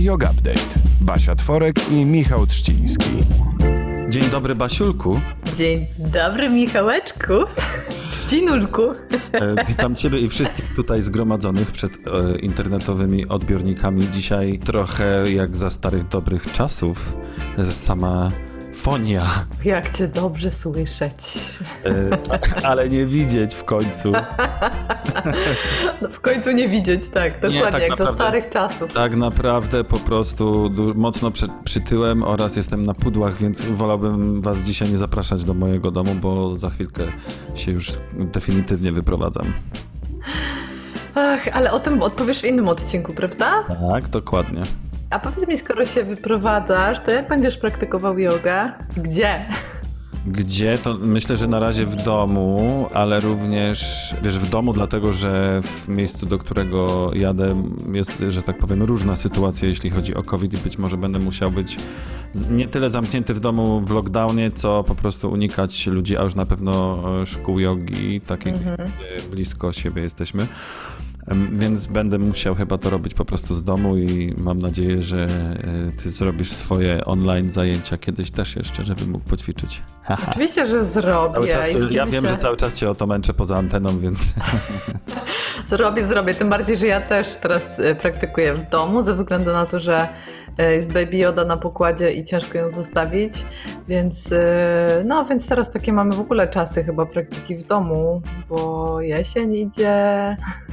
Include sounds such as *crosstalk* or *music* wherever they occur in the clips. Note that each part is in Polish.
Yoga Update. Basia Tworek i Michał Trzciński. Dzień dobry, Basiulku. Dzień dobry, Michałeczku. Ścinulku. E, witam Ciebie i wszystkich tutaj zgromadzonych przed e, internetowymi odbiornikami. Dzisiaj trochę jak za starych dobrych czasów. E, sama fonia. Jak cię dobrze słyszeć. E, ale nie widzieć w końcu. *laughs* No, w końcu nie widzieć, tak. Dokładnie, Nie, tak jak naprawdę. za starych czasów. Tak naprawdę po prostu mocno przy, przytyłem oraz jestem na pudłach, więc wolałbym Was dzisiaj nie zapraszać do mojego domu, bo za chwilkę się już definitywnie wyprowadzam. Ach, ale o tym odpowiesz w innym odcinku, prawda? Tak, dokładnie. A powiedz mi, skoro się wyprowadzasz, to jak będziesz praktykował jogę? Gdzie? Gdzie? To myślę, że na razie w domu, ale również wiesz, w domu, dlatego że w miejscu, do którego jadę, jest, że tak powiem, różna sytuacja, jeśli chodzi o COVID i być może będę musiał być nie tyle zamknięty w domu w lockdownie, co po prostu unikać ludzi, a już na pewno e, szkół jogi, takich gdzie blisko siebie jesteśmy. Więc będę musiał chyba to robić po prostu z domu i mam nadzieję, że e, ty zrobisz swoje online zajęcia kiedyś też jeszcze, żebym mógł poćwiczyć. Oczywiście, że zrobię. Czas, I ja wiem, się- że cały czas cię o to męczę poza anteną, więc *laughs* Zrobię, zrobię. Tym bardziej, że ja też teraz e, praktykuję w domu, ze względu na to, że e, jest Baby Yoda na pokładzie i ciężko ją zostawić. Więc e, no, więc teraz takie mamy w ogóle czasy chyba praktyki w domu, bo jesień idzie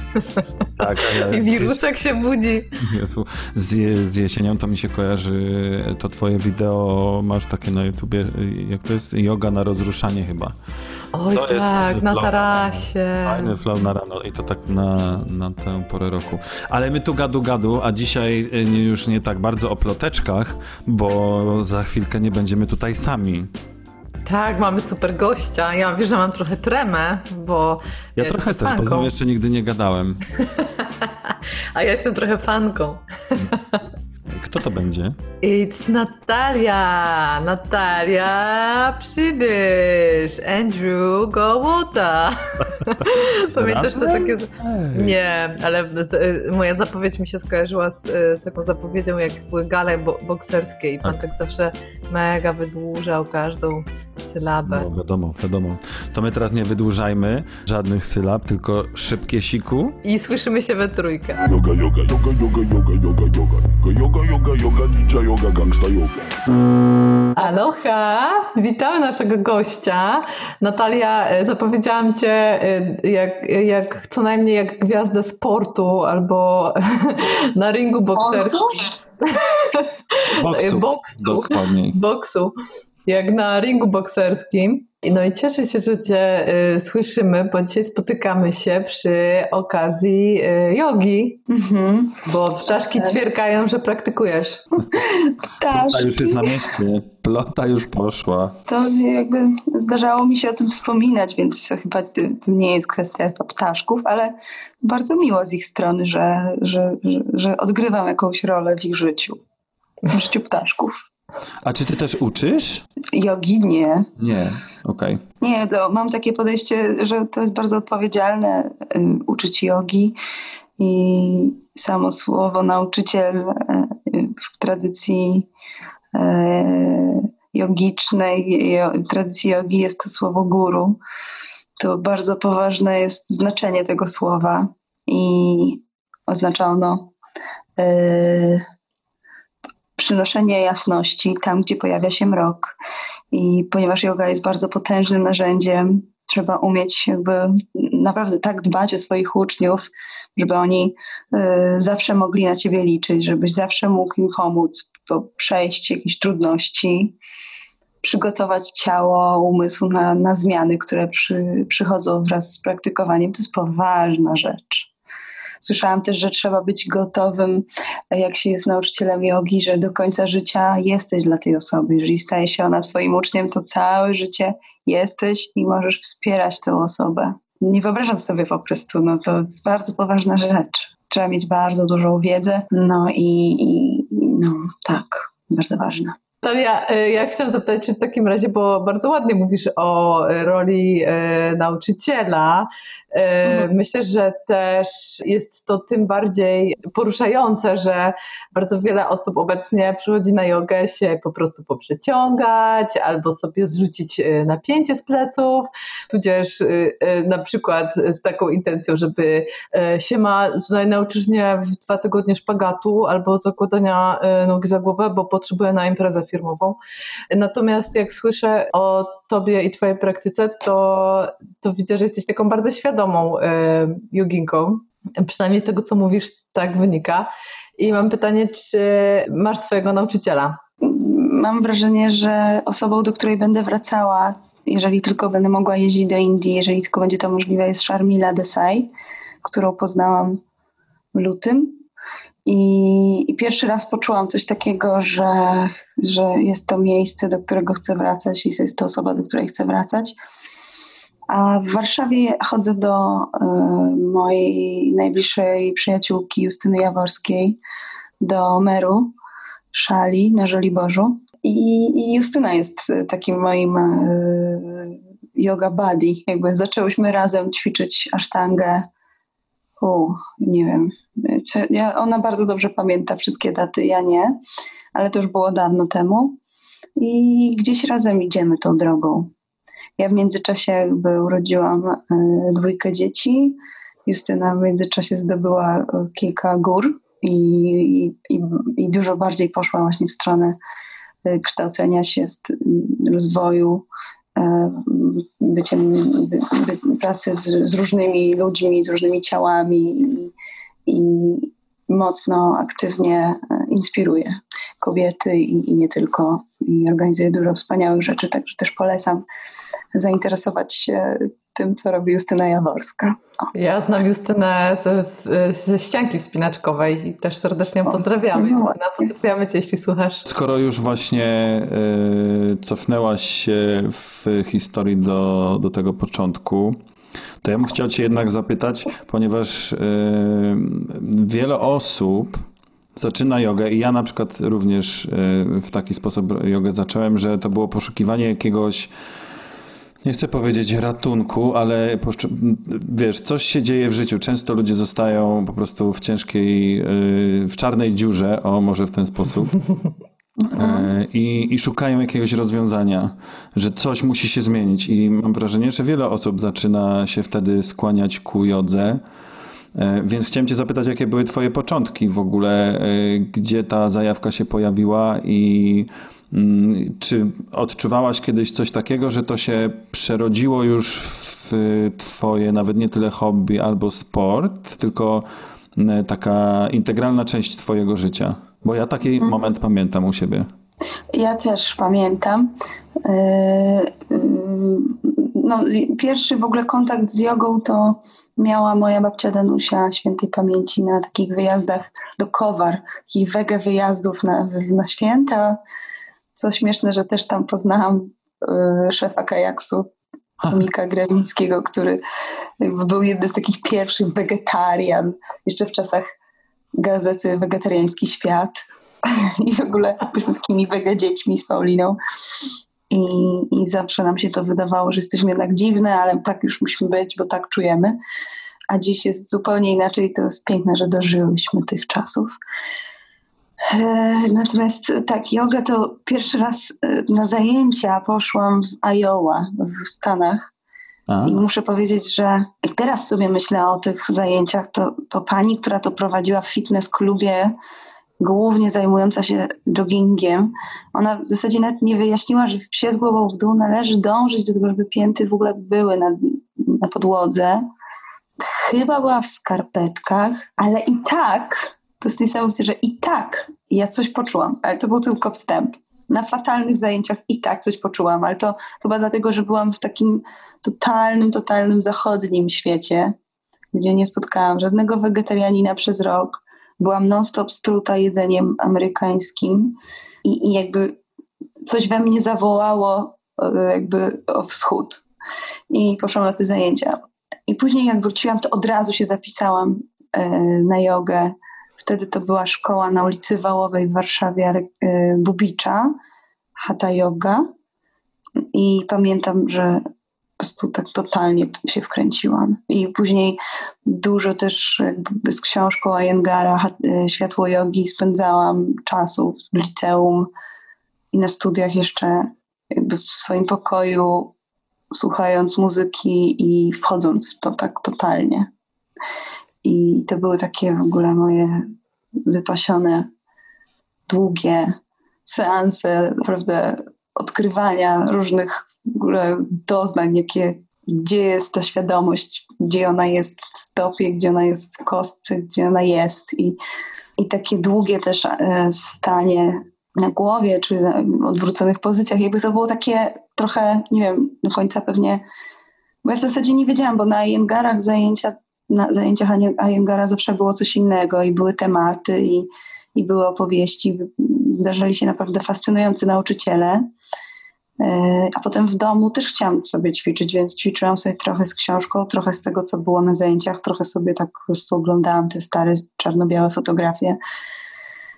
*laughs* tak. i wirusek się budzi. Jezu, z, je- z jesienią to mi się kojarzy to twoje wideo, masz takie na YouTubie, jak to jest? Yoga na rozruszanie chyba. Oj To tak, na tarasie. Fajny flow na rano i to tak na, na tę porę roku. Ale my tu gadu gadu, a dzisiaj y, już nie tak bardzo o ploteczkach, bo za chwilkę nie będziemy tutaj sami. Tak, mamy super gościa. Ja wiesz, że mam trochę tremę, bo Ja ja trochę też, bo z jeszcze nigdy nie gadałem. *laughs* A ja jestem trochę fanką. Kto to będzie? It's Natalia! Natalia Przybysz! Andrew Gołota! Pamiętasz to takie... Nie, ale moja zapowiedź mi się skojarzyła z, z taką zapowiedzią, jak były gale bo, bokserskie i pan Tak. tak zawsze mega wydłużał każdą sylabę. No wiadomo, wiadomo. To my teraz nie wydłużajmy żadnych sylab, tylko szybkie siku. I słyszymy się we trójkę. Yoga, yoga, yoga, yoga, yoga, yoga, yoga. Yoga, yoga, yoga, ninja yoga, gangsta yoga. Aloha! Witamy naszego gościa. Natalia, e, zapowiedziałam cię e, jak, jak co najmniej jak gwiazdę sportu albo *laughs* na ringu bokserskim. *laughs* Boksu. Boksu. Dokładniej. Boksu. Jak na ringu bokserskim. No i cieszę się, że cię e, słyszymy, bo dzisiaj spotykamy się przy okazji e, jogi, Mhm. bo czaszki ćwierkają, że praktykujesz. *laughs* Tak, Plota już jest na mieście. Plota już poszła. to jakby zdarzało mi się o tym wspominać, więc to chyba to to nie jest kwestia ptaszków, ale bardzo miło z ich strony, że, że, że, że odgrywam jakąś rolę w ich życiu. W życiu ptaszków. A czy ty też uczysz? Jogi nie. Nie. Okej. Nie, to mam takie podejście, że to jest bardzo odpowiedzialne y, uczyć jogi i samo słowo nauczyciel y, w tradycji y, jogicznej, tradycji jogi jest to słowo guru. To bardzo poważne jest znaczenie tego słowa i oznacza ono y, przynoszenie jasności tam, gdzie pojawia się mrok. I ponieważ yoga jest bardzo potężnym narzędziem, trzeba umieć jakby naprawdę tak dbać o swoich uczniów, żeby oni y, zawsze mogli na ciebie liczyć, żebyś zawsze mógł im pomóc, po przejść jakieś trudności, przygotować ciało, umysł na, na zmiany, które przy, przychodzą wraz z praktykowaniem. To jest poważna rzecz. Słyszałam też, że trzeba być gotowym, jak się jest nauczycielem jogi, że do końca życia jesteś dla tej osoby. Jeżeli staje się ona twoim uczniem, to całe życie jesteś i możesz wspierać tę osobę. Nie wyobrażam sobie po prostu, no to jest bardzo poważna rzecz. Trzeba mieć bardzo dużą wiedzę, no i, i no tak, bardzo ważne. Natalia, e, ja chciałam zapytać, czy w takim razie, bo bardzo ładnie mówisz o roli e, nauczyciela, Mhm. Myślę, że też jest to tym bardziej poruszające, że bardzo wiele osób obecnie przychodzi na jogę się po prostu poprzeciągać albo sobie zrzucić e, napięcie z pleców, tudzież e, e, na przykład z taką intencją, żeby się ma, nauczysz mnie w dwa tygodnie szpagatu albo zakładania nogi za głowę, bo potrzebuję na imprezę firmową. Natomiast jak słyszę o tobie i twojej praktyce, to, to widzę, że jesteś taką bardzo świadomą e, joginką. Przynajmniej z tego, co mówisz, tak wynika. I mam pytanie, czy masz swojego nauczyciela? Mam wrażenie, że osobą, do której będę wracała, jeżeli tylko będę mogła jeździć do Indii, jeżeli tylko będzie to możliwe, jest Sharmila Desai, którą poznałam w lutym. I, I, pierwszy raz poczułam coś takiego, że, że jest to miejsce, do którego chcę wracać i jest to osoba, do której chcę wracać. A w Warszawie chodzę do y, mojej najbliższej przyjaciółki Justyny Jaworskiej, do Meru, Szali na Żoliborzu. I, I Justyna jest takim moim y, yoga buddy. Jakby zaczęłyśmy razem ćwiczyć asztangę u, nie wiem. Ja, ona bardzo dobrze pamięta wszystkie daty, ja nie, ale to już było dawno temu. I gdzieś razem idziemy tą drogą. Ja w międzyczasie jakby urodziłam y, dwójkę dzieci. Justyna w międzyczasie zdobyła e, kilka gór i, i, i dużo bardziej poszła właśnie w stronę e, kształcenia się, rozwoju, byciem, by, by, pracy z, z, różnymi ludźmi, z różnymi ciałami i, i mocno, aktywnie e, inspiruje kobiety i, i, nie tylko. I organizuje dużo wspaniałych rzeczy, także też polecam zainteresować się tym, co robi Justyna Jaworska. O. Ja znam Justynę ze, ze ścianki wspinaczkowej i też serdecznie ją pozdrawiamy. No, Justyna, pozdrawiamy Cię, jeśli słuchasz. Skoro już właśnie y, cofnęłaś się w historii do, do tego początku, to ja bym chciał Cię jednak zapytać, ponieważ y, wiele osób zaczyna jogę i ja na przykład również y, w taki sposób jogę zacząłem, że to było poszukiwanie jakiegoś nie chcę powiedzieć ratunku, ale wiesz, coś się dzieje w życiu. Często ludzie zostają po prostu w ciężkiej, y, w czarnej dziurze, o może w ten sposób. *laughs* E, I, I, szukają jakiegoś rozwiązania, że coś musi się zmienić. I mam wrażenie, że wiele osób zaczyna się wtedy skłaniać ku jodze. E, więc chciałem Cię zapytać, jakie były Twoje początki w ogóle, e, gdzie ta zajawka się pojawiła i Mm, czy odczuwałaś kiedyś coś takiego, że to się przerodziło już w Twoje nawet nie tyle hobby albo sport, tylko mm, taka integralna część Twojego życia? Bo ja taki mhm. moment pamiętam u siebie. Ja też pamiętam. E, mm, no, pierwszy w ogóle kontakt z jogą to miała moja babcia Danusia świętej pamięci na takich wyjazdach do Kowar, takich wege wyjazdów na, na święta co śmieszne, że też tam poznałam y, szefa kajaksu, Mika Grewińskiego, który był jednym z takich pierwszych wegetarian, jeszcze w czasach gazety Wegetariański Świat. *laughs* I w ogóle byliśmy takimi wege dziećmi z Pauliną. I, I zawsze nam się to wydawało, że jesteśmy jednak dziwne, ale tak już musimy być, bo tak czujemy. A dziś jest zupełnie inaczej. To jest piękne, że dożyłyśmy tych czasów. E, natomiast tak, yoga to pierwszy raz e, na zajęcia poszłam w Iowa w Stanach. I muszę powiedzieć, że teraz sobie myślę o tych zajęciach, to, to pani, która to prowadziła w fitness klubie, głównie zajmująca się joggingiem, ona w zasadzie nawet nie wyjaśniła, że w psie z głową w dół należy dążyć do tego, żeby pięty w ogóle były na, na podłodze. Chyba była w skarpetkach, ale i tak to jest niesamowite, że i tak ja coś poczułam, ale to był tylko wstęp. Na fatalnych zajęciach i tak coś poczułam, ale to chyba dlatego, że byłam w takim totalnym, totalnym zachodnim świecie, gdzie nie spotkałam żadnego wegetarianina przez rok. Byłam non-stop struta jedzeniem amerykańskim i, i jakby coś we mnie zawołało e, jakby o wschód. I poszłam na te zajęcia. I później jak wróciłam, to od razu się zapisałam e, na jogę. Wtedy to była szkoła na ulicy Wałowej w Warszawie, e, Bubicza, Hatha Yoga. I pamiętam, że po prostu tak totalnie się wkręciłam. I później dużo też z książką Ayengara, Światło Jogi, spędzałam czasu w liceum i na studiach jeszcze w swoim pokoju, słuchając muzyki i wchodząc w to tak totalnie. I to były takie w ogóle moje wypasione, długie seanse, naprawdę odkrywania różnych w ogóle doznań, jakie, gdzie jest ta świadomość, gdzie ona jest w stopie, gdzie ona jest w kostce, gdzie ona jest. I, i takie długie też e, stanie na głowie, czy na odwróconych pozycjach, jakby to było takie trochę, nie wiem, do końca pewnie, bo ja w zasadzie nie wiedziałam, bo na Iyengarach zajęcia, na zajęciach Iyengara zawsze było coś innego i były tematy i, i były opowieści, zdarzali się naprawdę fascynujący nauczyciele. E, a potem w domu też chciałam sobie ćwiczyć, więc ćwiczyłam sobie trochę z książką, trochę z tego, co było na zajęciach, trochę sobie tak po prostu oglądałam te stare czarno-białe fotografie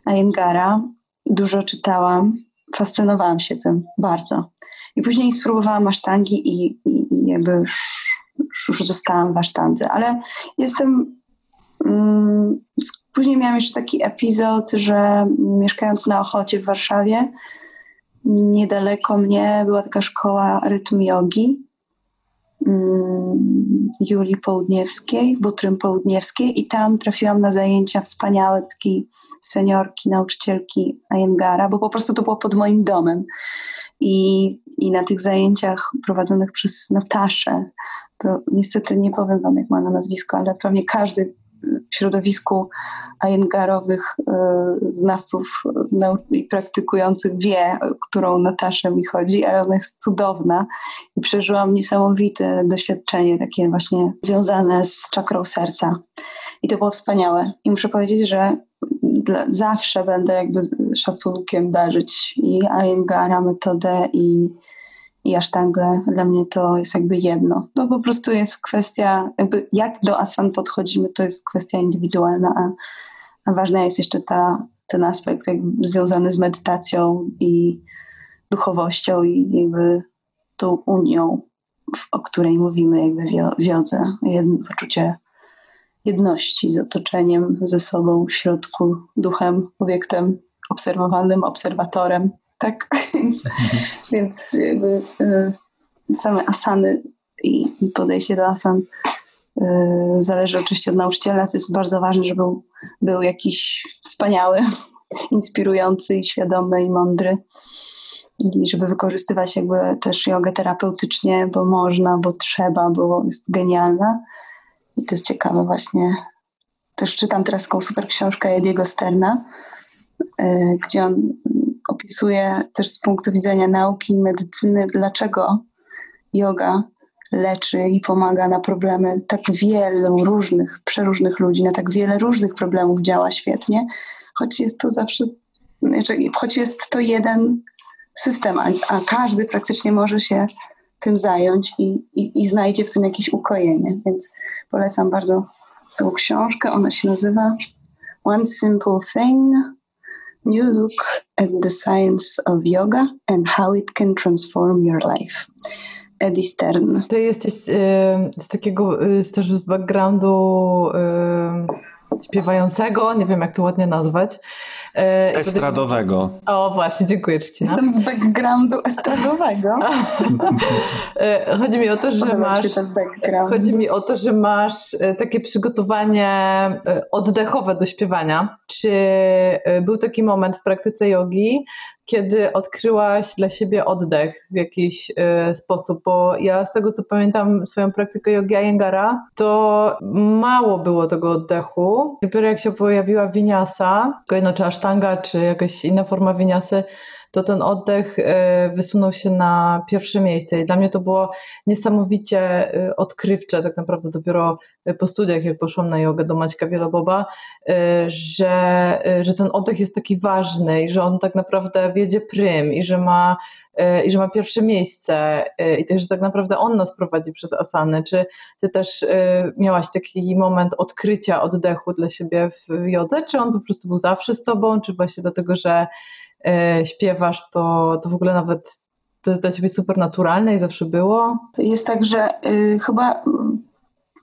Ayengara dużo czytałam, fascynowałam się tym bardzo. I później spróbowałam asztangi i, i, i jakby już, już zostałam w asztandze. Ale jestem... Mm, później miałam jeszcze taki epizod, że mieszkając na Ochocie w Warszawie, niedaleko mnie była taka szkoła rytm jogi mm, Julii Południewskiej, Butrym Południewskiej i tam trafiłam na zajęcia wspaniałe takiej seniorki, nauczycielki Ayengara, bo po prostu to było pod moim domem. I, i na tych zajęciach prowadzonych przez Nataszę, to niestety nie powiem wam, jak ma na nazwisko, ale pewnie każdy w środowisku ajengarowych y, znawców i praktykujących wie, którą Nataszę mi chodzi, ale ona jest cudowna i przeżyłam niesamowite doświadczenie, takie właśnie związane z czakrą serca. I to było wspaniałe. I muszę powiedzieć, że dla, zawsze będę jakby szacunkiem darzyć i Ayengara metodę i, i asztangę. Dla mnie to jest jakby jedno. To po prostu jest kwestia, jakby jak do asan podchodzimy, to jest kwestia indywidualna, a, a ważna jest jeszcze ta, ten aspekt związany z medytacją i duchowością i jakby tą unią, o której mówimy jakby w jodze. Jedno poczucie jedności z otoczeniem, ze sobą, w środku, duchem, obiektem obserwowanym, obserwatorem. Tak, *laughs* więc, więc jakby y, same asany i, podejście do asan y, zależy oczywiście od nauczyciela. To jest bardzo ważne, żeby był, był jakiś wspaniały, *laughs* inspirujący i świadomy i mądry. I żeby wykorzystywać jakby też jogę terapeutycznie, bo można, bo trzeba, bo jest genialna i to jest ciekawe właśnie. Też czytam teraz taką super książkę Ediego Sterna, e, gdzie on opisuje też z punktu widzenia nauki i medycyny, dlaczego yoga leczy i pomaga na problemy tak wielu różnych, przeróżnych ludzi, na tak wiele różnych problemów działa świetnie, choć jest to zawsze, znaczy, choć jest to jeden system, a, a każdy praktycznie może się tym zająć i, i, i znajdzie w tym jakieś ukojenie. Więc polecam bardzo tą książkę. Ona się nazywa One Simple Thing New Look at the Science of Yoga and How It Can Transform Your Life. Eddie Stern. Ty jesteś y, z takiego, y, z też z backgroundu y, śpiewającego, nie wiem jak to ładnie nazwać. Estradowego. O, właśnie, dziękuję Ci. Jestem z backgroundu estradowego. *laughs* Chodzi mi o to, że masz. Chodzi mi o to, że masz takie przygotowanie oddechowe do śpiewania. Czy był taki moment w praktyce jogi, kiedy odkryłaś dla siebie oddech w jakiś y, sposób, bo ja z tego co pamiętam swoją praktykę yogi Iyengar'a, to mało było tego oddechu. Dopiero jak się pojawiła winiasa, kolejno czy asztanga, czy jakaś inna forma winiasy, to ten oddech e, wysunął się na pierwsze miejsce. I dla mnie to było niesamowicie e, odkrywcze, tak naprawdę dopiero po studiach, jak poszłam na jogę do Maćka Wieloboba, e, że, że ten oddech jest taki ważny i że on tak naprawdę wiedzie prym i że ma i że ma pierwsze miejsce i też, że tak naprawdę on nas prowadzi przez asany. Czy ty też miałaś taki moment odkrycia oddechu dla siebie w jodze, czy on po prostu był zawsze z tobą, czy właśnie dlatego, że e, śpiewasz, to, to w ogóle nawet to jest dla ciebie super naturalne i zawsze było? Jest tak, że y, chyba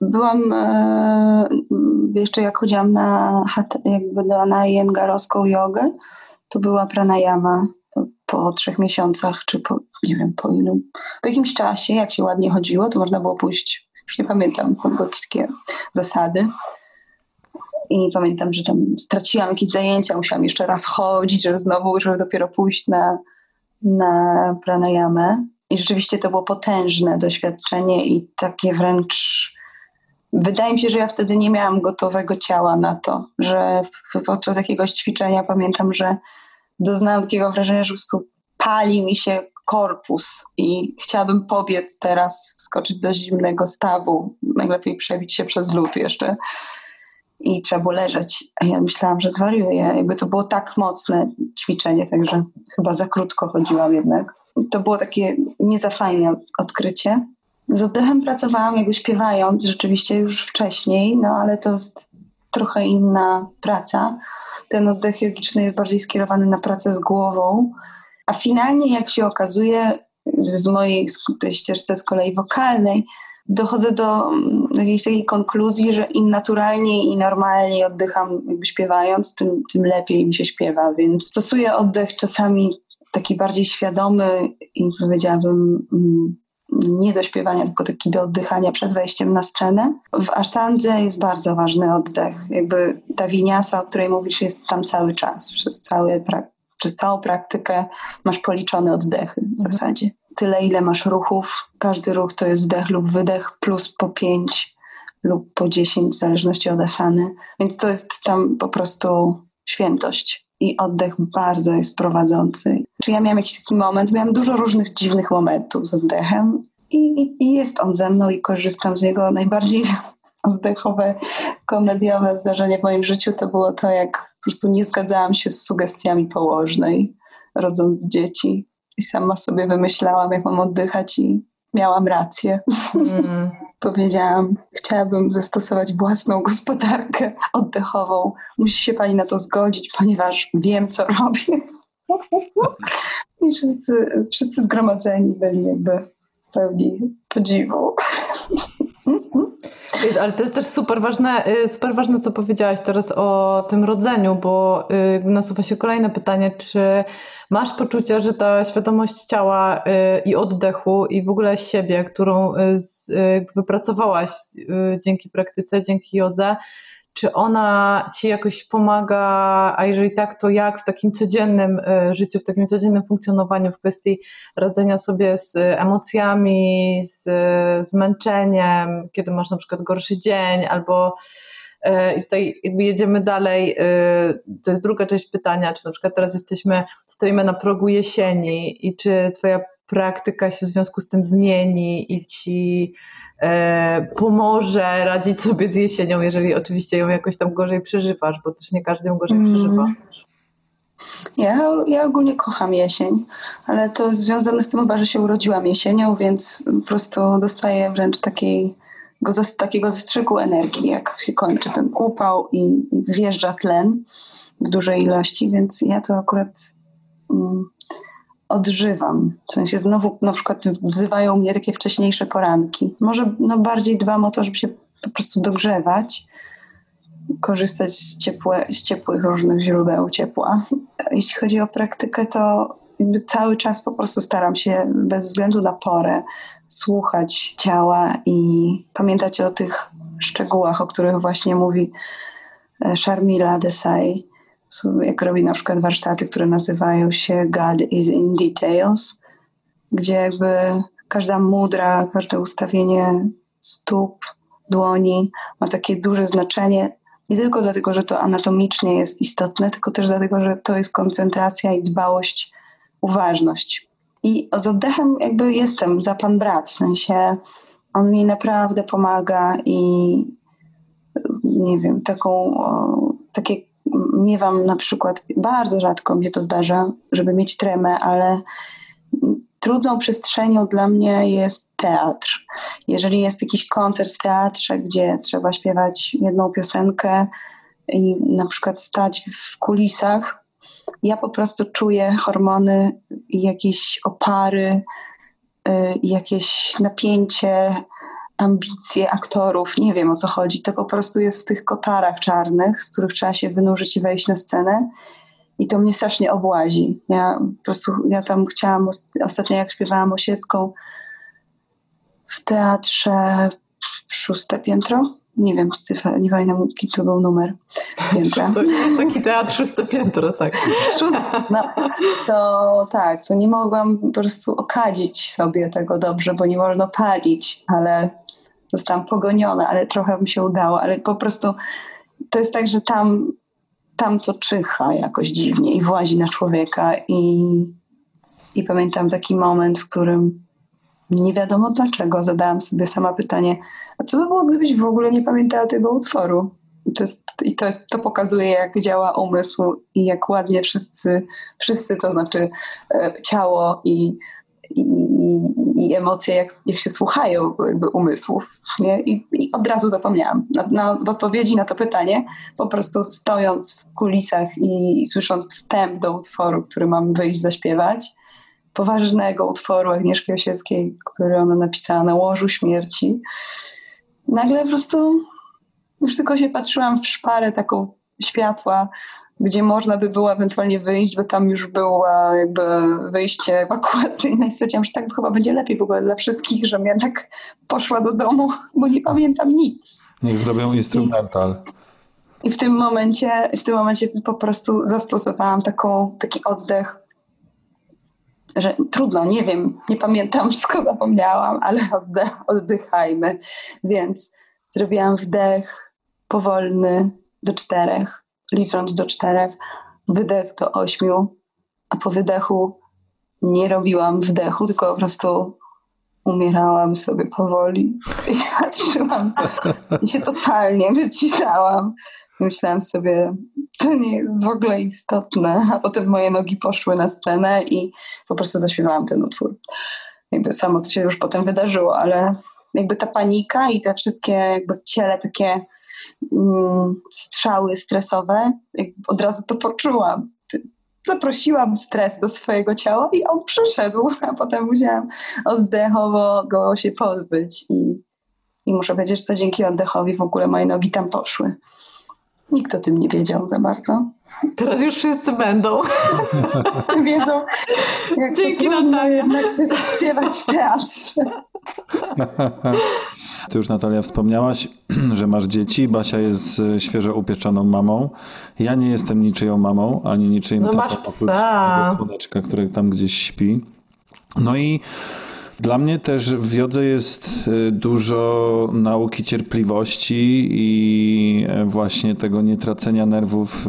byłam y, jeszcze jak chodziłam na jakby na jengarowską jogę, to była pranayama po trzech miesiącach, czy po, nie wiem, po ilu, po jakimś czasie, jak się ładnie chodziło, to można było pójść, już nie pamiętam, były jakieś zasady, i pamiętam, że tam straciłam jakieś zajęcia, musiałam jeszcze raz chodzić, żeby znowu, żeby dopiero pójść na, na pranayamę. I rzeczywiście to było potężne doświadczenie i takie wręcz. Wydaje mi się, że ja wtedy nie miałam gotowego ciała na to, że podczas jakiegoś ćwiczenia pamiętam, że doznałam takiego wrażenia, że po prostu pali mi się korpus i chciałabym pobiec teraz, wskoczyć do zimnego stawu, najlepiej przebić się przez lód jeszcze i trzeba było leżeć. A ja myślałam, że zwariuję. Jakby to było tak mocne ćwiczenie, także chyba za krótko chodziłam jednak. To było takie niezafajne odkrycie. Z oddechem pracowałam jakby śpiewając rzeczywiście już wcześniej, no ale to jest trochę inna praca. Ten oddech jogiczny jest bardziej skierowany na pracę z głową, a finalnie jak się okazuje w mojej tej ścieżce z kolei wokalnej, dochodzę do mm, jakiejś takiej konkluzji, że im naturalniej i normalniej oddycham jakby śpiewając, tym, tym lepiej mi się śpiewa, więc stosuję oddech czasami taki bardziej świadomy i powiedziałabym mm, nie do śpiewania, tylko taki do oddychania przed wejściem na scenę. W asztandze jest bardzo ważny oddech. Jakby ta winiasa, o której mówisz, jest tam cały czas, przez, cały przez całą praktykę masz policzone oddechy w mhm. zasadzie tyle, ile masz ruchów. Każdy ruch to jest wdech lub wydech, plus po pięć lub po dziesięć, w zależności od asany. Więc to jest tam po prostu świętość. I oddech bardzo jest prowadzący. Czy ja miałam jakiś taki moment, miałam dużo różnych dziwnych momentów z oddechem i, i jest on ze mną i korzystam z niego. Najbardziej *laughs* oddechowe, komediowe zdarzenie w moim życiu to było to, jak po prostu nie zgadzałam się z sugestiami położnej, rodząc dzieci i sama sobie wymyślałam, jak mam oddychać i miałam rację. Mm. *laughs* Powiedziałam, chciałabym zastosować własną gospodarkę oddechową. Musi się pani na to zgodzić, ponieważ wiem, co robię. I wszyscy, wszyscy zgromadzeni byli jakby pełni podziwu. Ale to jest też super ważne, y, super ważne, co powiedziałaś teraz o tym rodzeniu, bo y, nasuwa się kolejne pytanie, czy masz poczucie, że ta świadomość ciała y, i oddechu i w ogóle siebie, którą wypracowałaś dzięki praktyce, dzięki jodze, czy ona ci jakoś pomaga, a jeżeli tak, to jak w takim codziennym e, życiu, w takim codziennym funkcjonowaniu w kwestii radzenia sobie z emocjami, z zmęczeniem, kiedy masz na przykład gorszy dzień, albo e, i tutaj jakby jedziemy dalej, e, to jest druga część pytania, czy na przykład teraz jesteśmy, stoimy na progu jesieni i czy twoja praktyka się w związku z tym zmieni i ci e, pomoże radzić sobie z jesienią, jeżeli oczywiście ją jakoś tam gorzej przeżywasz, bo też nie każdy ją gorzej mm. przeżywa. Ja, ja ogólnie kocham jesień, ale to związane z tym chyba, że się urodziłam jesienią, więc po prostu dostaję wręcz takiej, go, takiego zastrzyku energii, jak się kończy ten upał i, i wjeżdża tlen w dużej ilości, więc ja to akurat mm, odżywam. W sensie znowu na przykład wzywają mnie takie wcześniejsze poranki. Może no, bardziej dbam o to, żeby się po prostu dogrzewać, korzystać z, ciepłe, z ciepłych różnych źródeł ciepła. Jeśli chodzi o praktykę, to jakby cały czas po prostu staram się bez względu na porę słuchać ciała i pamiętać o tych szczegółach, o których właśnie mówi e, Sharmila Desai jak robi na przykład warsztaty, które nazywają się God is in Details, gdzie jakby każda mudra, każde ustawienie stóp, dłoni ma takie duże znaczenie. Nie tylko dlatego, że to anatomicznie jest istotne, tylko też dlatego, że to jest koncentracja i dbałość, uważność. I z oddechem jakby jestem za pan brat, w sensie on mi naprawdę pomaga i nie wiem, taką, takie miewam na przykład, bardzo rzadko mnie to zdarza, żeby mieć tremę, ale trudną przestrzenią dla mnie jest teatr. Jeżeli jest jakiś koncert w teatrze, gdzie trzeba śpiewać jedną piosenkę i na przykład stać w kulisach, ja po prostu czuję hormony jakieś opary, y, jakieś napięcie, ambicje aktorów. Nie wiem o co chodzi. To po prostu jest w tych kotarach czarnych, z których trzeba się wynurzyć i wejść na scenę. I to mnie strasznie obłazi. Ja po prostu, ja tam chciałam, ostatnio jak śpiewałam Osiecką w teatrze Szóste Piętro, nie wiem, z cyfr, nie pamiętam jaki to był numer piętra. *laughs* Taki teatr szóste piętro, tak. No, to tak, to nie mogłam po prostu okadzić sobie tego dobrze, bo nie wolno palić, ale zostałam pogoniona, ale trochę mi się udało, ale po prostu to jest tak, że tam tam to czyha jakoś dziwnie i włazi na człowieka. I, I pamiętam taki moment, w którym nie wiadomo dlaczego zadałam sobie sama pytanie, a co by było, gdybyś w ogóle nie pamiętała tego utworu? I to, jest, i to, jest, to pokazuje, jak działa umysł i jak ładnie wszyscy, wszyscy to znaczy e, ciało i i, emocje, jak, jak się słuchają jakby umysłów. Nie? I, I, od razu zapomniałam. Na, na, w odpowiedzi na to pytanie, po prostu stojąc w kulisach i, i słysząc wstęp do utworu, który mam wyjść zaśpiewać, poważnego utworu Agnieszki Osieckiej, który ona napisała na łożu śmierci, nagle po prostu już tylko się patrzyłam w szparę taką światła gdzie można by było ewentualnie wyjść, bo tam już było jakby wyjście ewakuacyjne i stwierdziłam, że tak chyba będzie lepiej w ogóle dla wszystkich, żebym jednak poszła do domu, bo nie pamiętam nic. Niech zrobią instrumental. I, i w tym momencie, w tym momencie po prostu zastosowałam taką, taki oddech, że trudno, nie wiem, nie pamiętam, *laughs* wszystko zapomniałam, ale oddech, oddychajmy. Więc zrobiłam wdech powolny do czterech licząc do czterech, wydech do ośmiu, a po wydechu nie robiłam wdechu, tylko po prostu umierałam sobie powoli *laughs* i patrzyłam i się totalnie wyciszałam. myślałam sobie, to nie jest w ogóle istotne, a potem moje nogi poszły na scenę i po prostu zaśpiewałam ten utwór. Jakby samo to się już potem wydarzyło, ale jakby ta panika i te wszystkie jakby w ciele takie mm, strzały stresowe, od razu to poczułam. Zaprosiłam stres do swojego ciała i on przyszedł, *laughs* a potem musiałam oddechowo go się pozbyć i, i muszę powiedzieć, że to dzięki oddechowi w ogóle moje nogi tam poszły. Nikt o tym nie wiedział za bardzo. Teraz już wszyscy będą. Wiedzą, jak Dzięki Natalia. jednak się śpiewać w teatrze. *laughs* Ty już Natalia wspomniałaś, *clears throat* że masz dzieci. Basia jest e, świeżo upieczoną mamą. Ja nie jestem niczyją mamą, ani niczyim no tatą, oprócz słoneczka, który tam gdzieś śpi. No i dla mnie też w jodze jest e, dużo nauki cierpliwości i e, właśnie tego nietracenia nerwów,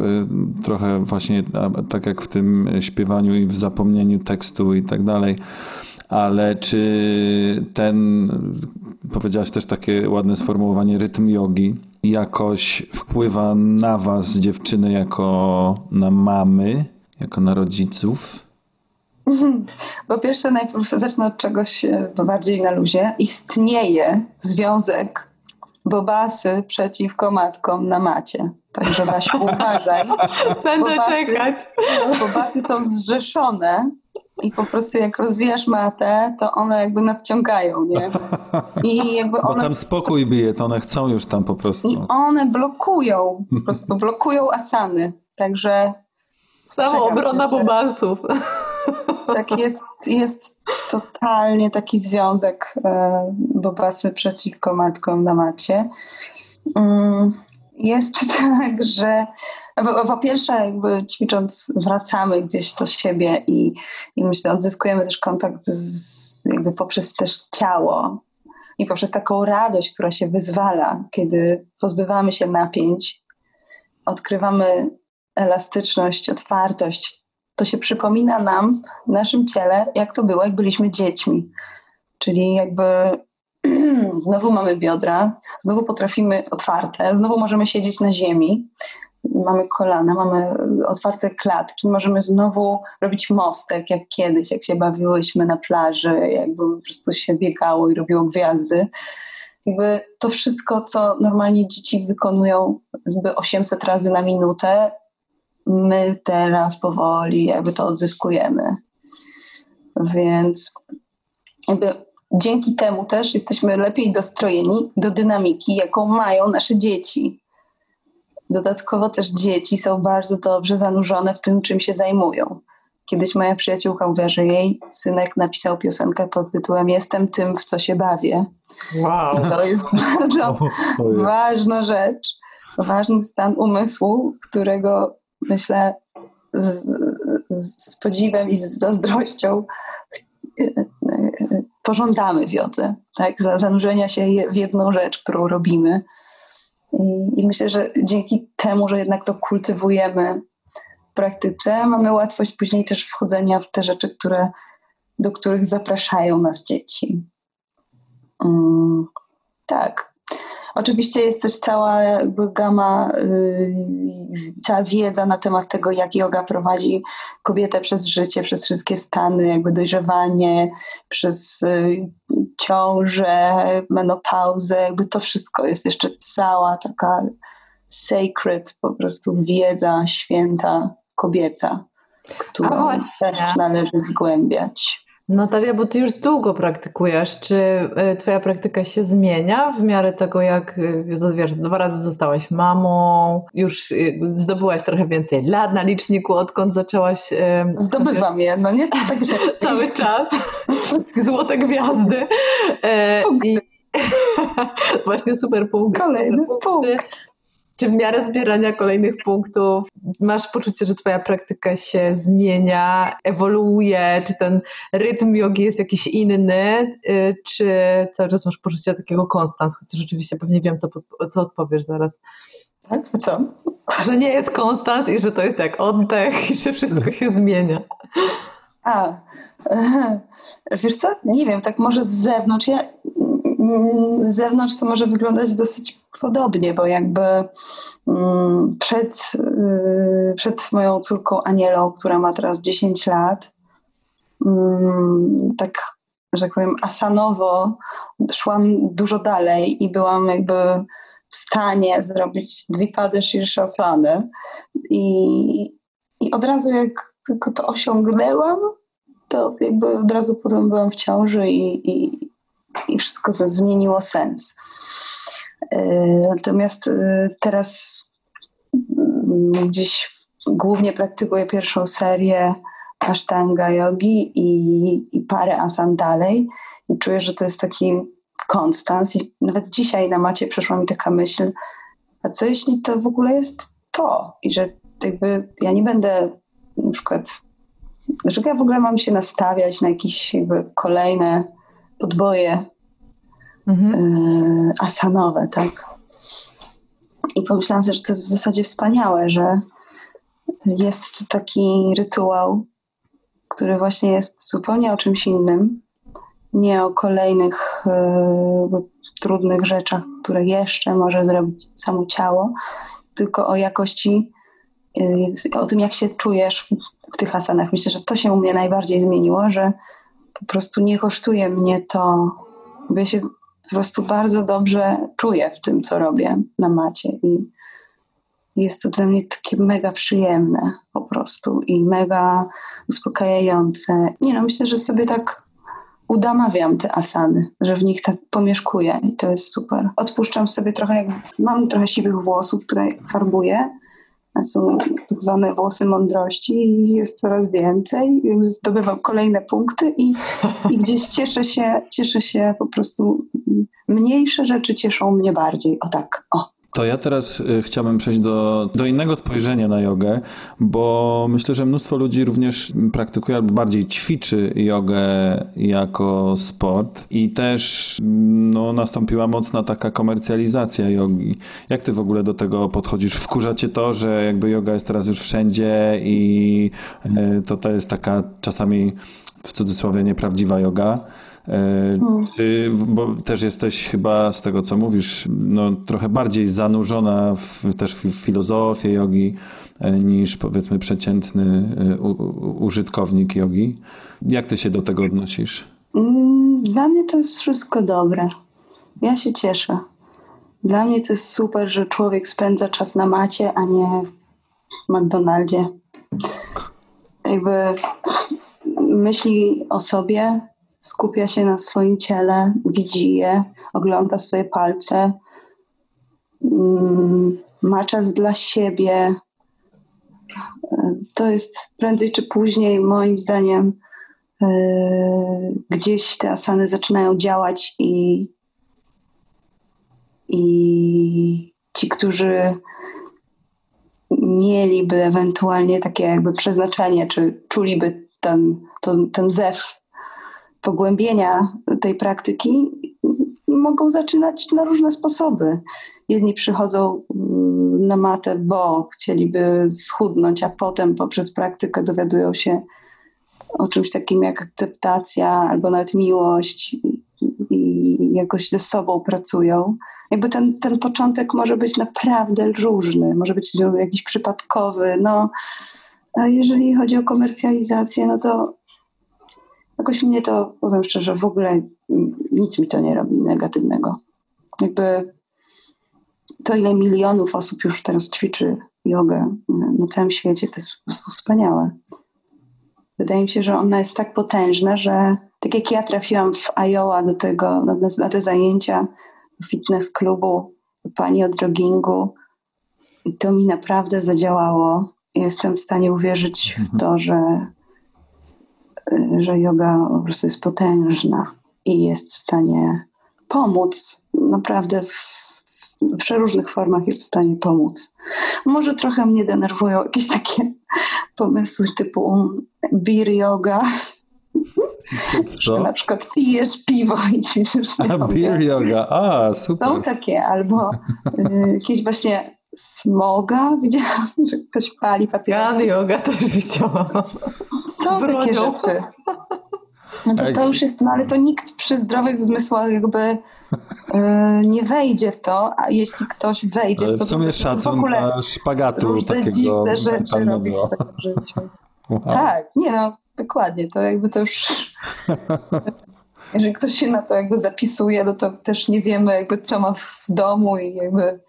trochę właśnie tak jak w tym śpiewaniu i w zapomnieniu tekstu i tak dalej ale czy ten, powiedziałaś też takie ładne sformułowanie, rytm jogi, jakoś wpływa na was, dziewczyny, jako na mamy, jako na rodziców? *laughs* Po pierwsze, najpierw zacznę od czegoś e, bardziej na luzie. Istnieje związek bobasy przeciwko matkom na macie. Także Basiu, uważaj. *laughs* Będę bobasy, czekać. Bobasy są zrzeszone i po prostu jak rozwijasz matę, to one jakby nadciągają, nie? I jakby *laughs* one... Bo tam spokój bije, to one chcą już tam po prostu. I one blokują, po prostu blokują asany, także... Samoobrona bobasów. *laughs* Tak jest, jest totalnie taki związek e, bobasy przeciwko matkom na macie. Mm, jest *laughs* tak, że Po, pierwsze, jakby ćwicząc, wracamy gdzieś do siebie i, i myślę, odzyskujemy też kontakt z, jakby poprzez też ciało i poprzez taką radość, która się wyzwala, kiedy pozbywamy się napięć, odkrywamy elastyczność, otwartość. To się przypomina nam w naszym ciele, jak to było, jak byliśmy dziećmi. Czyli jakby *clears throat* znowu mamy biodra, znowu potrafimy otwarte, znowu możemy siedzieć na ziemi, mamy kolana, mamy otwarte klatki, możemy znowu robić mostek, jak kiedyś, jak się bawiłyśmy na plaży, jakby po prostu się biegało i robiło gwiazdy. Jakby to wszystko, co normalnie dzieci wykonują jakby 800 razy na minutę, my teraz powoli jakby to odzyskujemy. Więc jakby dzięki temu też jesteśmy lepiej dostrojeni do dynamiki, jaką mają nasze dzieci. Dodatkowo też dzieci są bardzo dobrze zanurzone w tym, czym się zajmują. Kiedyś moja przyjaciółka mówiła, że jej synek napisał piosenkę pod tytułem Jestem tym, w co się bawię. Wow. I to jest *laughs* bardzo ważna rzecz, ważny stan umysłu, którego myślę z, z podziwem i z zazdrością pożądamy wiodze, tak? zanurzenia się w jedną rzecz, którą robimy. I, I, myślę, że dzięki temu, że jednak to kultywujemy w praktyce, mamy łatwość później też wchodzenia w te rzeczy, które, do których zapraszają nas dzieci. Mm, tak. Oczywiście jest też cała jakby gama, yy, cała wiedza na temat tego, jak yoga prowadzi kobietę przez życie, przez wszystkie stany, jakby dojrzewanie, przez yy, ciążę, menopauzę, jakby to wszystko jest jeszcze cała taka sacred po prostu wiedza święta kobieca, którą też należy zgłębiać. Natalia, bo ty już długo praktykujesz. Czy e, twoja praktyka się zmienia w miarę tego, jak e, wiesz, dwa razy zostałaś mamą, już e, zdobyłaś trochę więcej lat na liczniku, odkąd zaczęłaś... Zdobywam je, no nie? *laughs* Także... Cały czas. *laughs* Złote gwiazdy. Punkty. I... *laughs* Właśnie super punkt. Kolejny super punkt. Czy w miarę zbierania kolejnych punktów masz poczucie, że Twoja praktyka się zmienia, ewoluuje? Czy ten rytm jogi jest jakiś inny? Y, czy cały czas masz poczucie takiego konstans? Chociaż rzeczywiście pewnie wiem, co, co odpowiesz zaraz. Tak, co? Że nie jest konstans i że to jest jak oddech i że wszystko się zmienia. A, *laughs* wiesz co? Nie wiem, tak może z zewnątrz. Ja, z zewnątrz to może wyglądać dosyć podobnie, bo jakby mm, przed, y, przed moją córką Anielą, która ma teraz 10 lat, mm, tak, że tak powiem, asanowo szłam dużo dalej i byłam jakby w stanie zrobić dwipady shirshasany i, i od razu jak tylko to osiągnęłam, to jakby od razu potem byłam w ciąży i, i, i wszystko zmieniło sens. E, natomiast e, teraz mm, gdzieś głównie praktykuję pierwszą serię Ashtanga Yogi i, i parę asan dalej. I czuję, że to jest taki konstans. I nawet dzisiaj na macie przeszła mi taka myśl, a co jeśli to w ogóle jest to? I że jakby ja nie będę na przykład dlaczego ja w ogóle mam się nastawiać na jakieś jakby kolejne podboje mhm. y, asanowe, tak? I pomyślałam sobie, że to jest w zasadzie wspaniałe, że jest taki rytuał, który właśnie jest zupełnie o czymś innym, nie o kolejnych y, trudnych rzeczach, które jeszcze może zrobić samo ciało, tylko o jakości, o tym, jak się czujesz w tych asanach. Myślę, że to się u mnie najbardziej zmieniło, że po prostu nie kosztuje mnie to, bo ja się po prostu bardzo dobrze czuję w tym, co robię na macie i jest to dla mnie takie mega przyjemne po prostu i mega uspokajające. Nie no, myślę, że sobie tak udamawiam te asany, że w nich tak pomieszkuję i to jest super. Odpuszczam sobie trochę, jak mam trochę siwych włosów, które farbuję, są tak zwane włosy mądrości i jest coraz więcej. Zdobywam kolejne punkty i, i gdzieś cieszę się, cieszę się po prostu. Mniejsze rzeczy cieszą mnie bardziej. O tak, o. To ja teraz y, chciałbym przejść do, do innego spojrzenia na jogę, bo myślę, że mnóstwo ludzi również praktykuje albo bardziej ćwiczy jogę jako sport i też no, nastąpiła mocna taka komercjalizacja jogi. Jak ty w ogóle do tego podchodzisz? Wkurza cię to, że jakby yoga jest teraz już wszędzie i y, to to jest taka czasami w cudzysłowie nieprawdziwa yoga? Hmm. Czy, bo też jesteś chyba z tego, co mówisz, no, trochę bardziej zanurzona w, też w filozofię jogi e, niż powiedzmy przeciętny e, u, użytkownik jogi. Jak ty się do tego odnosisz? Mm, dla mnie to jest wszystko dobre. Ja się cieszę. Dla mnie to jest super, że człowiek spędza czas na macie, a nie w McDonaldzie. Jakby myśli o sobie, skupia się na swoim ciele, widzi je, ogląda swoje palce, mm, ma czas dla siebie. To jest prędzej czy później, moim zdaniem, e, gdzieś te asany zaczynają działać i, i ci, którzy mieliby ewentualnie takie jakby przeznaczenie, czy czuliby ten, ten, ten zew pogłębienia tej praktyki mogą zaczynać na różne sposoby. Jedni przychodzą mm, na matę, bo chcieliby schudnąć, a potem poprzez praktykę dowiadują się o czymś takim jak akceptacja albo nawet miłość i jakoś ze sobą pracują. Jakby ten, ten początek może być naprawdę różny, może być jakiś przypadkowy. No, a jeżeli chodzi o komercjalizację, no to jakoś mnie to, powiem szczerze, w ogóle nic mi to nie robi negatywnego. Jakby to, ile milionów osób już teraz ćwiczy jogę na całym świecie, to jest po prostu wspaniałe. Wydaje mi się, że ona jest tak potężna, że tak jak ja trafiłam w Iowa do tego, na, te zajęcia fitness klubu, pani od joggingu, to mi naprawdę zadziałało. Jestem w stanie uwierzyć w to, że że yoga po prostu jest potężna i jest w stanie pomóc. Naprawdę w, w przeróżnych formach jest w stanie pomóc. Może trochę mnie denerwują jakieś takie *laughs* pomysły typu beer yoga. Co? Na przykład pijesz piwo i ćwiczysz A, beer yoga, a super. Są takie, albo y, jakieś właśnie smoga. Widziałam, że ktoś pali papierosy. Gun yoga też widziałam. *laughs* Są takie rzeczy. No to, to już jest, no ale to nikt przy zdrowych zmysłach jakby yy, nie wejdzie w to, a jeśli ktoś wejdzie ale w to, w sumie to szacun w dla szpagatu takiego dziwne rzeczy robi w swoim życiu. Wow. Tak, nie no, dokładnie, to jakby to już jeżeli ktoś się na to jakby zapisuje, no to też nie wiemy jakby co ma w domu i jakby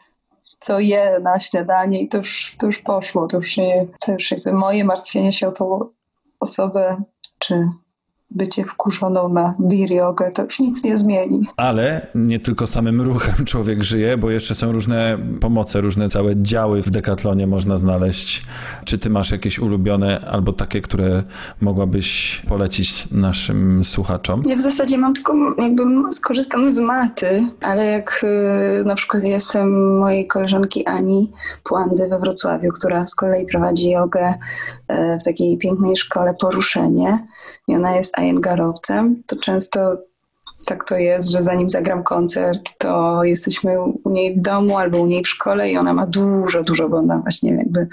co je na śniadanie i to już, to już poszło. To już, nie, to już jakby moje martwienie się o tą osobę, czy bycie wkurzoną na beer jogę, to już nic nie zmieni. Ale nie tylko samym ruchem człowiek żyje, bo jeszcze są różne pomoce, różne całe działy w Decathlonie można znaleźć. Czy ty masz jakieś ulubione albo takie, które mogłabyś polecić naszym słuchaczom? Ja w zasadzie mam tylko, jakby skorzystam z maty, ale jak y, na przykład jestem mojej koleżanki Ani Płandy we Wrocławiu, która z kolei prowadzi jogę y, w takiej pięknej szkole Poruszenie i ona jest Iyengarowcem, to często tak to jest, że zanim zagram koncert, to jesteśmy u niej w domu albo u niej w szkole i ona ma dużo, dużo, bo ona właśnie jakby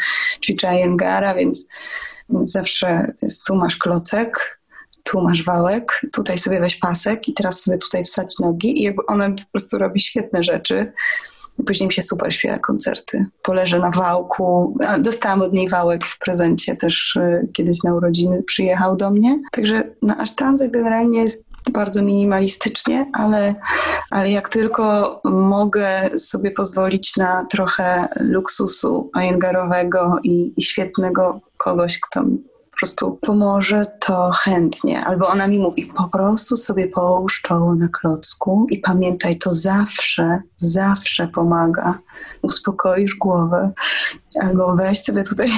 ćwiczy Iyengara, więc, więc zawsze jest, tu masz klocek, tu masz wałek, tutaj sobie weź pasek i teraz sobie tutaj wsadź nogi i ona po prostu robi świetne rzeczy. Później mi się super śpiewa koncerty. Poleżę na wałku. Dostałam od niej wałek w prezencie też y, kiedyś na urodziny przyjechał do mnie. Także na asztandze generalnie jest bardzo minimalistycznie, ale, ale jak tylko mogę sobie pozwolić na trochę luksusu ajengarowego i, i świetnego kogoś, kto po prostu pomoże, to chętnie. Albo ona mi mówi, po prostu sobie połóż czoło na klocku i pamiętaj, to zawsze, zawsze pomaga. Uspokoisz głowę. Albo weź sobie tutaj,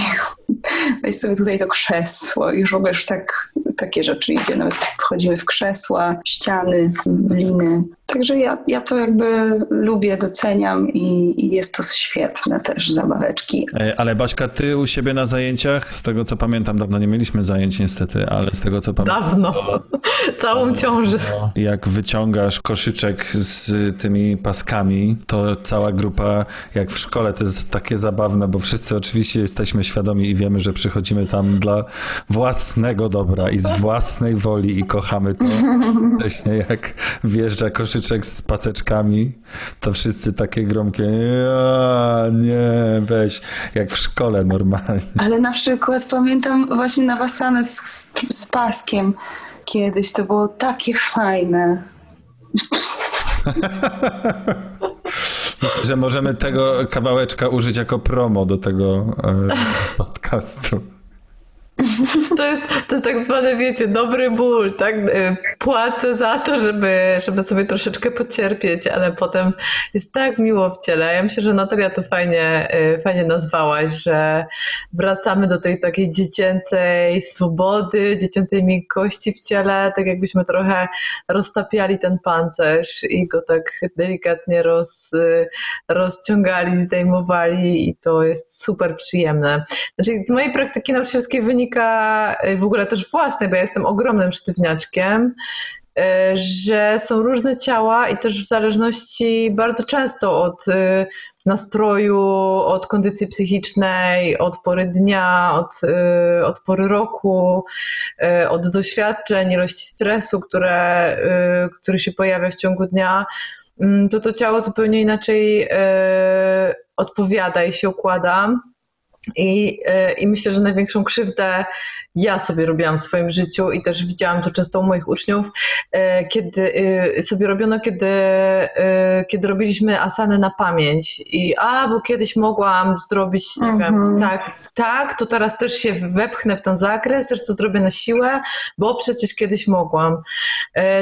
*laughs* weź sobie tutaj to krzesło. Już w ogóle już tak, takie rzeczy idzie. Nawet wchodzimy w krzesła, ściany, liny. Także ja, ja to jakby lubię, doceniam i, i jest to świetne też, zabaweczki. E, ale Baśka, ty u siebie na zajęciach, z tego co pamiętam, dawno nie mieliśmy zajęć niestety, ale z tego co pamiętam... Dawno. *laughs* Całą ciążę. Jak wyciągasz koszyczek z tymi paskami, to cała grupa, jak w szkole, to jest takie zabawne, bo wszyscy oczywiście jesteśmy świadomi i wiemy, że przychodzimy tam dla własnego dobra i z własnej woli i kochamy to. *laughs* Wcześniej jak wjeżdża koszyczek z paseczkami, to wszyscy takie gromkie nie, weź, jak w szkole normalnie. Ale na przykład pamiętam właśnie na wasanę z, z, z paskiem kiedyś, to było takie fajne. *laughs* Myślę, że możemy tego kawałeczka użyć jako promo do tego e, podcastu. To jest, to jest tak zwany, wiecie, dobry ból, tak? Y, płacę za to, żeby, żeby sobie troszeczkę pocierpieć, ale potem jest tak miło w ciele. Ja myślę, że Natalia to fajnie, y, fajnie nazwałaś, że wracamy do tej takiej dziecięcej swobody, dziecięcej miękkości w ciele, tak jakbyśmy trochę roztapiali ten pancerz i go tak delikatnie roz, y, rozciągali, zdejmowali i to jest super przyjemne. Znaczy z mojej praktyki nauczycielskiej wynika wynika y, w ogóle też własnej, bo ja jestem ogromnym sztywniaczkiem, y, że są różne ciała i też w zależności bardzo często od y, nastroju, od kondycji psychicznej, od pory dnia, od, od pory roku, od doświadczeń, ilości stresu, które, który się pojawia w ciągu dnia, mm, to to ciało zupełnie inaczej odpowiada i się układa. I, e, I myślę, że największą krzywdę ja sobie robiłam w swoim życiu i też widziałam to często u moich uczniów, e, kiedy e, sobie robiono, kiedy, kiedy robiliśmy asany na pamięć i a, bo kiedyś mogłam zrobić, nie wiem, mhm. tak, tak, to teraz też się wepchnę w ten zakres, też to zrobię na siłę, bo przecież kiedyś mogłam.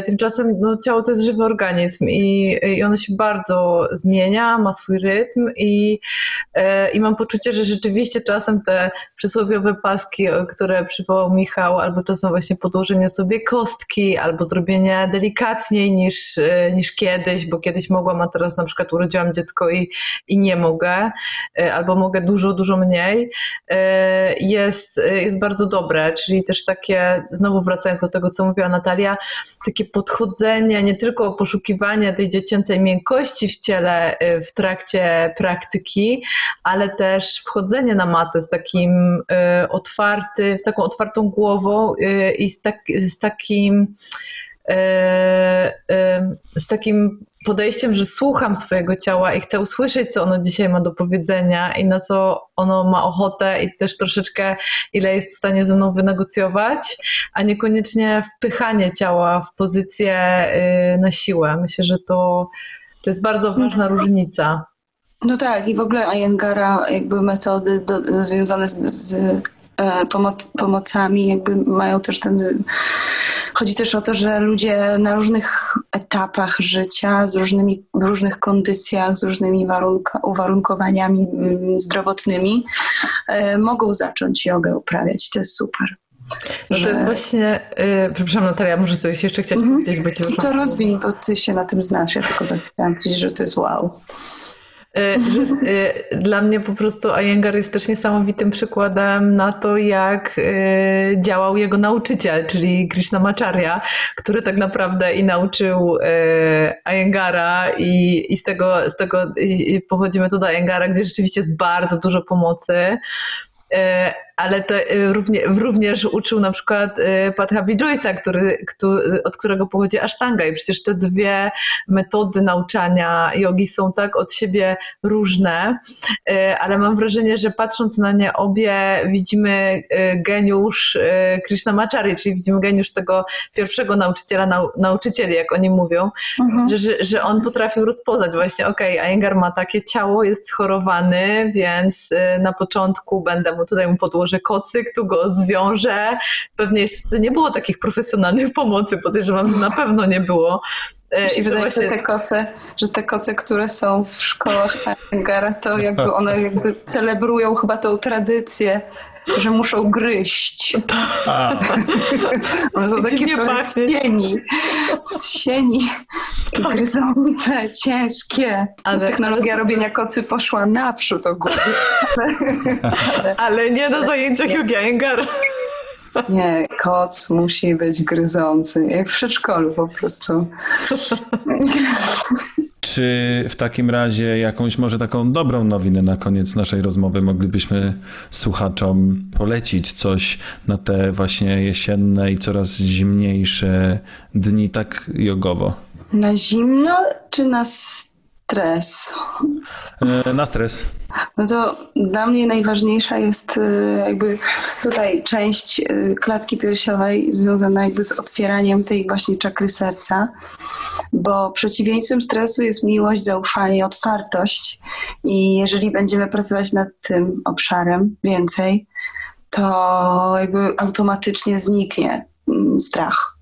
Tymczasem no, ciało to jest żywy organizm i, i ono się bardzo zmienia, ma swój rytm i, i mam poczucie, że rzeczywiście czasem te przysłowiowe paski, które przywołał Michał, albo czasem właśnie podłożenie sobie kostki, albo zrobienie delikatniej niż, e, niż kiedyś, bo kiedyś mogłam, a teraz na przykład urodziłam dziecko i, i nie mogę, e, albo mogę dużo, dużo mniej, e, jest, jest bardzo dobre, czyli też takie, znowu wracając do tego, co mówiła Natalia, takie podchodzenie, nie tylko poszukiwanie tej dziecięcej miękkości w ciele w trakcie praktyki, ale też wchodzenie na matę z takim y, otwarty, z taką otwartą głową y, i z, tak, z takim y, z takim podejściem, że słucham swojego ciała i chcę usłyszeć, co ono dzisiaj ma do powiedzenia i na co ono ma ochotę i też troszeczkę ile jest w stanie ze mną wynegocjować, a niekoniecznie wpychanie ciała w pozycję na siłę. Myślę, że to, to jest bardzo ważna mhm. różnica. No tak, i w ogóle Ayengara jakby metody do, związane z, z pomoc, pomocami jakby mają też ten... Chodzi też o to, że ludzie na różnych etapach życia, z różnymi, w różnych kondycjach, z różnymi warunka, uwarunkowaniami mm, zdrowotnymi e, mogą zacząć jogę uprawiać. To jest super. No to jest właśnie, yy, przepraszam Natalia, może coś jeszcze chcieć mm -hmm. powiedzieć, bo cię To rozwiń, bo ty się na tym znasz, ja tylko tak chciałam powiedzieć, że to jest wow. Że, e, dla mnie po prostu Iyengar jest też niesamowitym przykładem na to, jak e, działał jego nauczyciel, czyli Krishnamacharya, który tak naprawdę i nauczył Iyengara i, i z tego, z tego pochodzimy tu do Iyengara, gdzie rzeczywiście jest bardzo dużo pomocy ale te, y, równie, również uczył na przykład y, Pathabi Joyce'a, który, który, od którego pochodzi Ashtanga i przecież te dwie metody nauczania jogi są tak od siebie różne, y, ale mam wrażenie, że patrząc na nie obie widzimy geniusz Krishnamacharya, czyli widzimy geniusz tego pierwszego nauczyciela, nau, nauczycieli, jak oni mówią, mhm. że, że, że on potrafił rozpoznać właśnie, okej, okay, Iyengar ma takie ciało, jest schorowany, więc na początku będę mu tutaj mu podłożyć że kocyk, tu go zwiąże. Pewnie jeszcze nie było takich profesjonalnych pomocy, podejrzewam, że na pewno nie było. E, I wydaje właśnie... że te koce, że te koce, które są w szkołach Engara, to jakby one jakby celebrują chyba tą tradycję że muszą gryźć. *laughs* one są takie cieni. z sieni, *laughs* gryzące, ciężkie. Ale- Technologia ale- robienia kocy poszła naprzód ogólnie. *laughs* Ale nie na zajęciach Iyengar. Nie, koc musi być gryzący, jak w przedszkolu po prostu. Czy w takim razie jakąś może taką dobrą nowinę na koniec naszej rozmowy moglibyśmy słuchaczom polecić coś na te właśnie jesienne i coraz zimniejsze dni tak jogowo? Na zimno czy na stres? E, Na stres. No to dla mnie najważniejsza jest y, jakby tutaj część y, klatki piersiowej związana jakby z otwieraniem tej właśnie czakry serca, bo przeciwieństwem stresu jest miłość, zaufanie, otwartość i jeżeli będziemy pracować nad tym obszarem więcej, to jakby automatycznie zniknie mm, strach.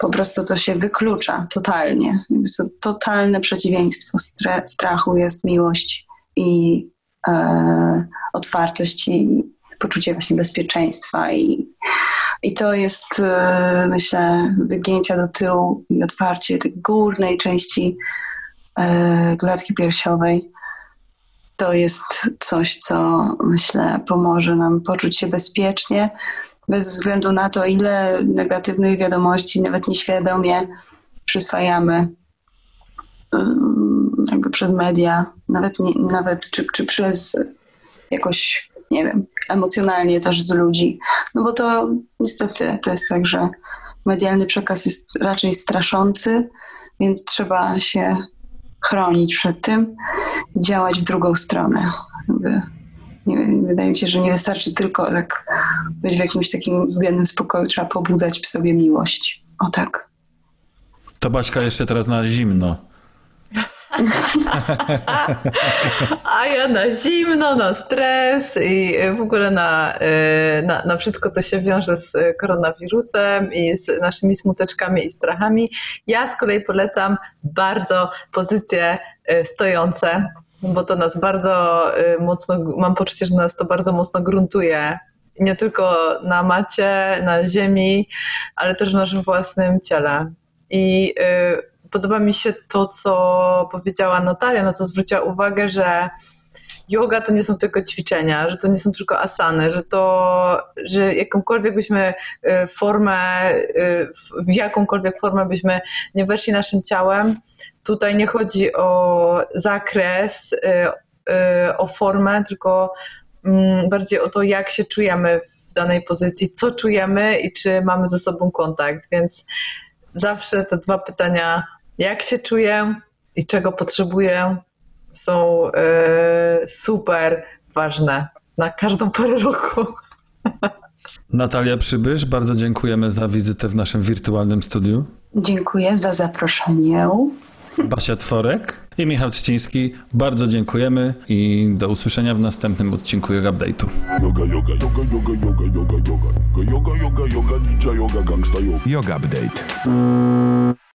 Po prostu to się wyklucza totalnie. To totalne przeciwieństwo strachu jest miłość i e, otwartość i poczucie właśnie bezpieczeństwa i, i to jest e, myślę wygięcia do tyłu i otwarcie tej górnej części e, klatki piersiowej to jest coś, co myślę pomoże nam poczuć się bezpiecznie, bez względu na to, ile negatywnych wiadomości, nawet nieświadomie przyswajamy jakby przez media, nawet, nie, nawet czy, czy przez jakoś, nie wiem, emocjonalnie też z ludzi. No bo to niestety to jest tak, że medialny przekaz jest raczej straszący, więc trzeba się chronić przed tym działać w drugą stronę. Jakby, nie wiem, wydaje mi się, że nie wystarczy tylko tak być w jakimś takim względnym spokoju, trzeba pobudzać w sobie miłość. O tak. To Baśka jeszcze teraz na zimno. *laughs* A ja na zimno, na stres i w ogóle na, y, na, na wszystko, co się wiąże z koronawirusem i z naszymi smuteczkami i strachami. Ja z kolei polecam bardzo pozycje y, stojące, bo to nas bardzo y, mocno, mam poczucie, że nas to bardzo mocno gruntuje. Nie tylko na macie, na ziemi, ale też w naszym własnym ciele. I y, podoba mi się to, co powiedziała Natalia, na co zwróciła uwagę, że yoga to nie są tylko ćwiczenia, że to nie są tylko asany, że to, że jakąkolwiek byśmy y, formę, w jakąkolwiek formę byśmy nie weszli naszym ciałem, tutaj nie chodzi o zakres, y, y, o formę, tylko mm, bardziej o to, jak się czujemy w danej pozycji, co czujemy i czy mamy ze sobą kontakt, więc zawsze te dwa pytania, jak się czuję i czego potrzebuję, są e, super ważne na każdą porę roku. Natalia Przybysz, bardzo dziękujemy za wizytę w naszym wirtualnym studiu. Dziękuję za zaproszenie. Basia Tworek i Michał Trzciński, bardzo dziękujemy i do usłyszenia w następnym odcinku Yoga Update'u. Yoga, yoga, yoga, yoga, yoga, yoga, yoga. Yoga, yoga, yoga, ninja yoga, gangsta yoga. Yoga Update.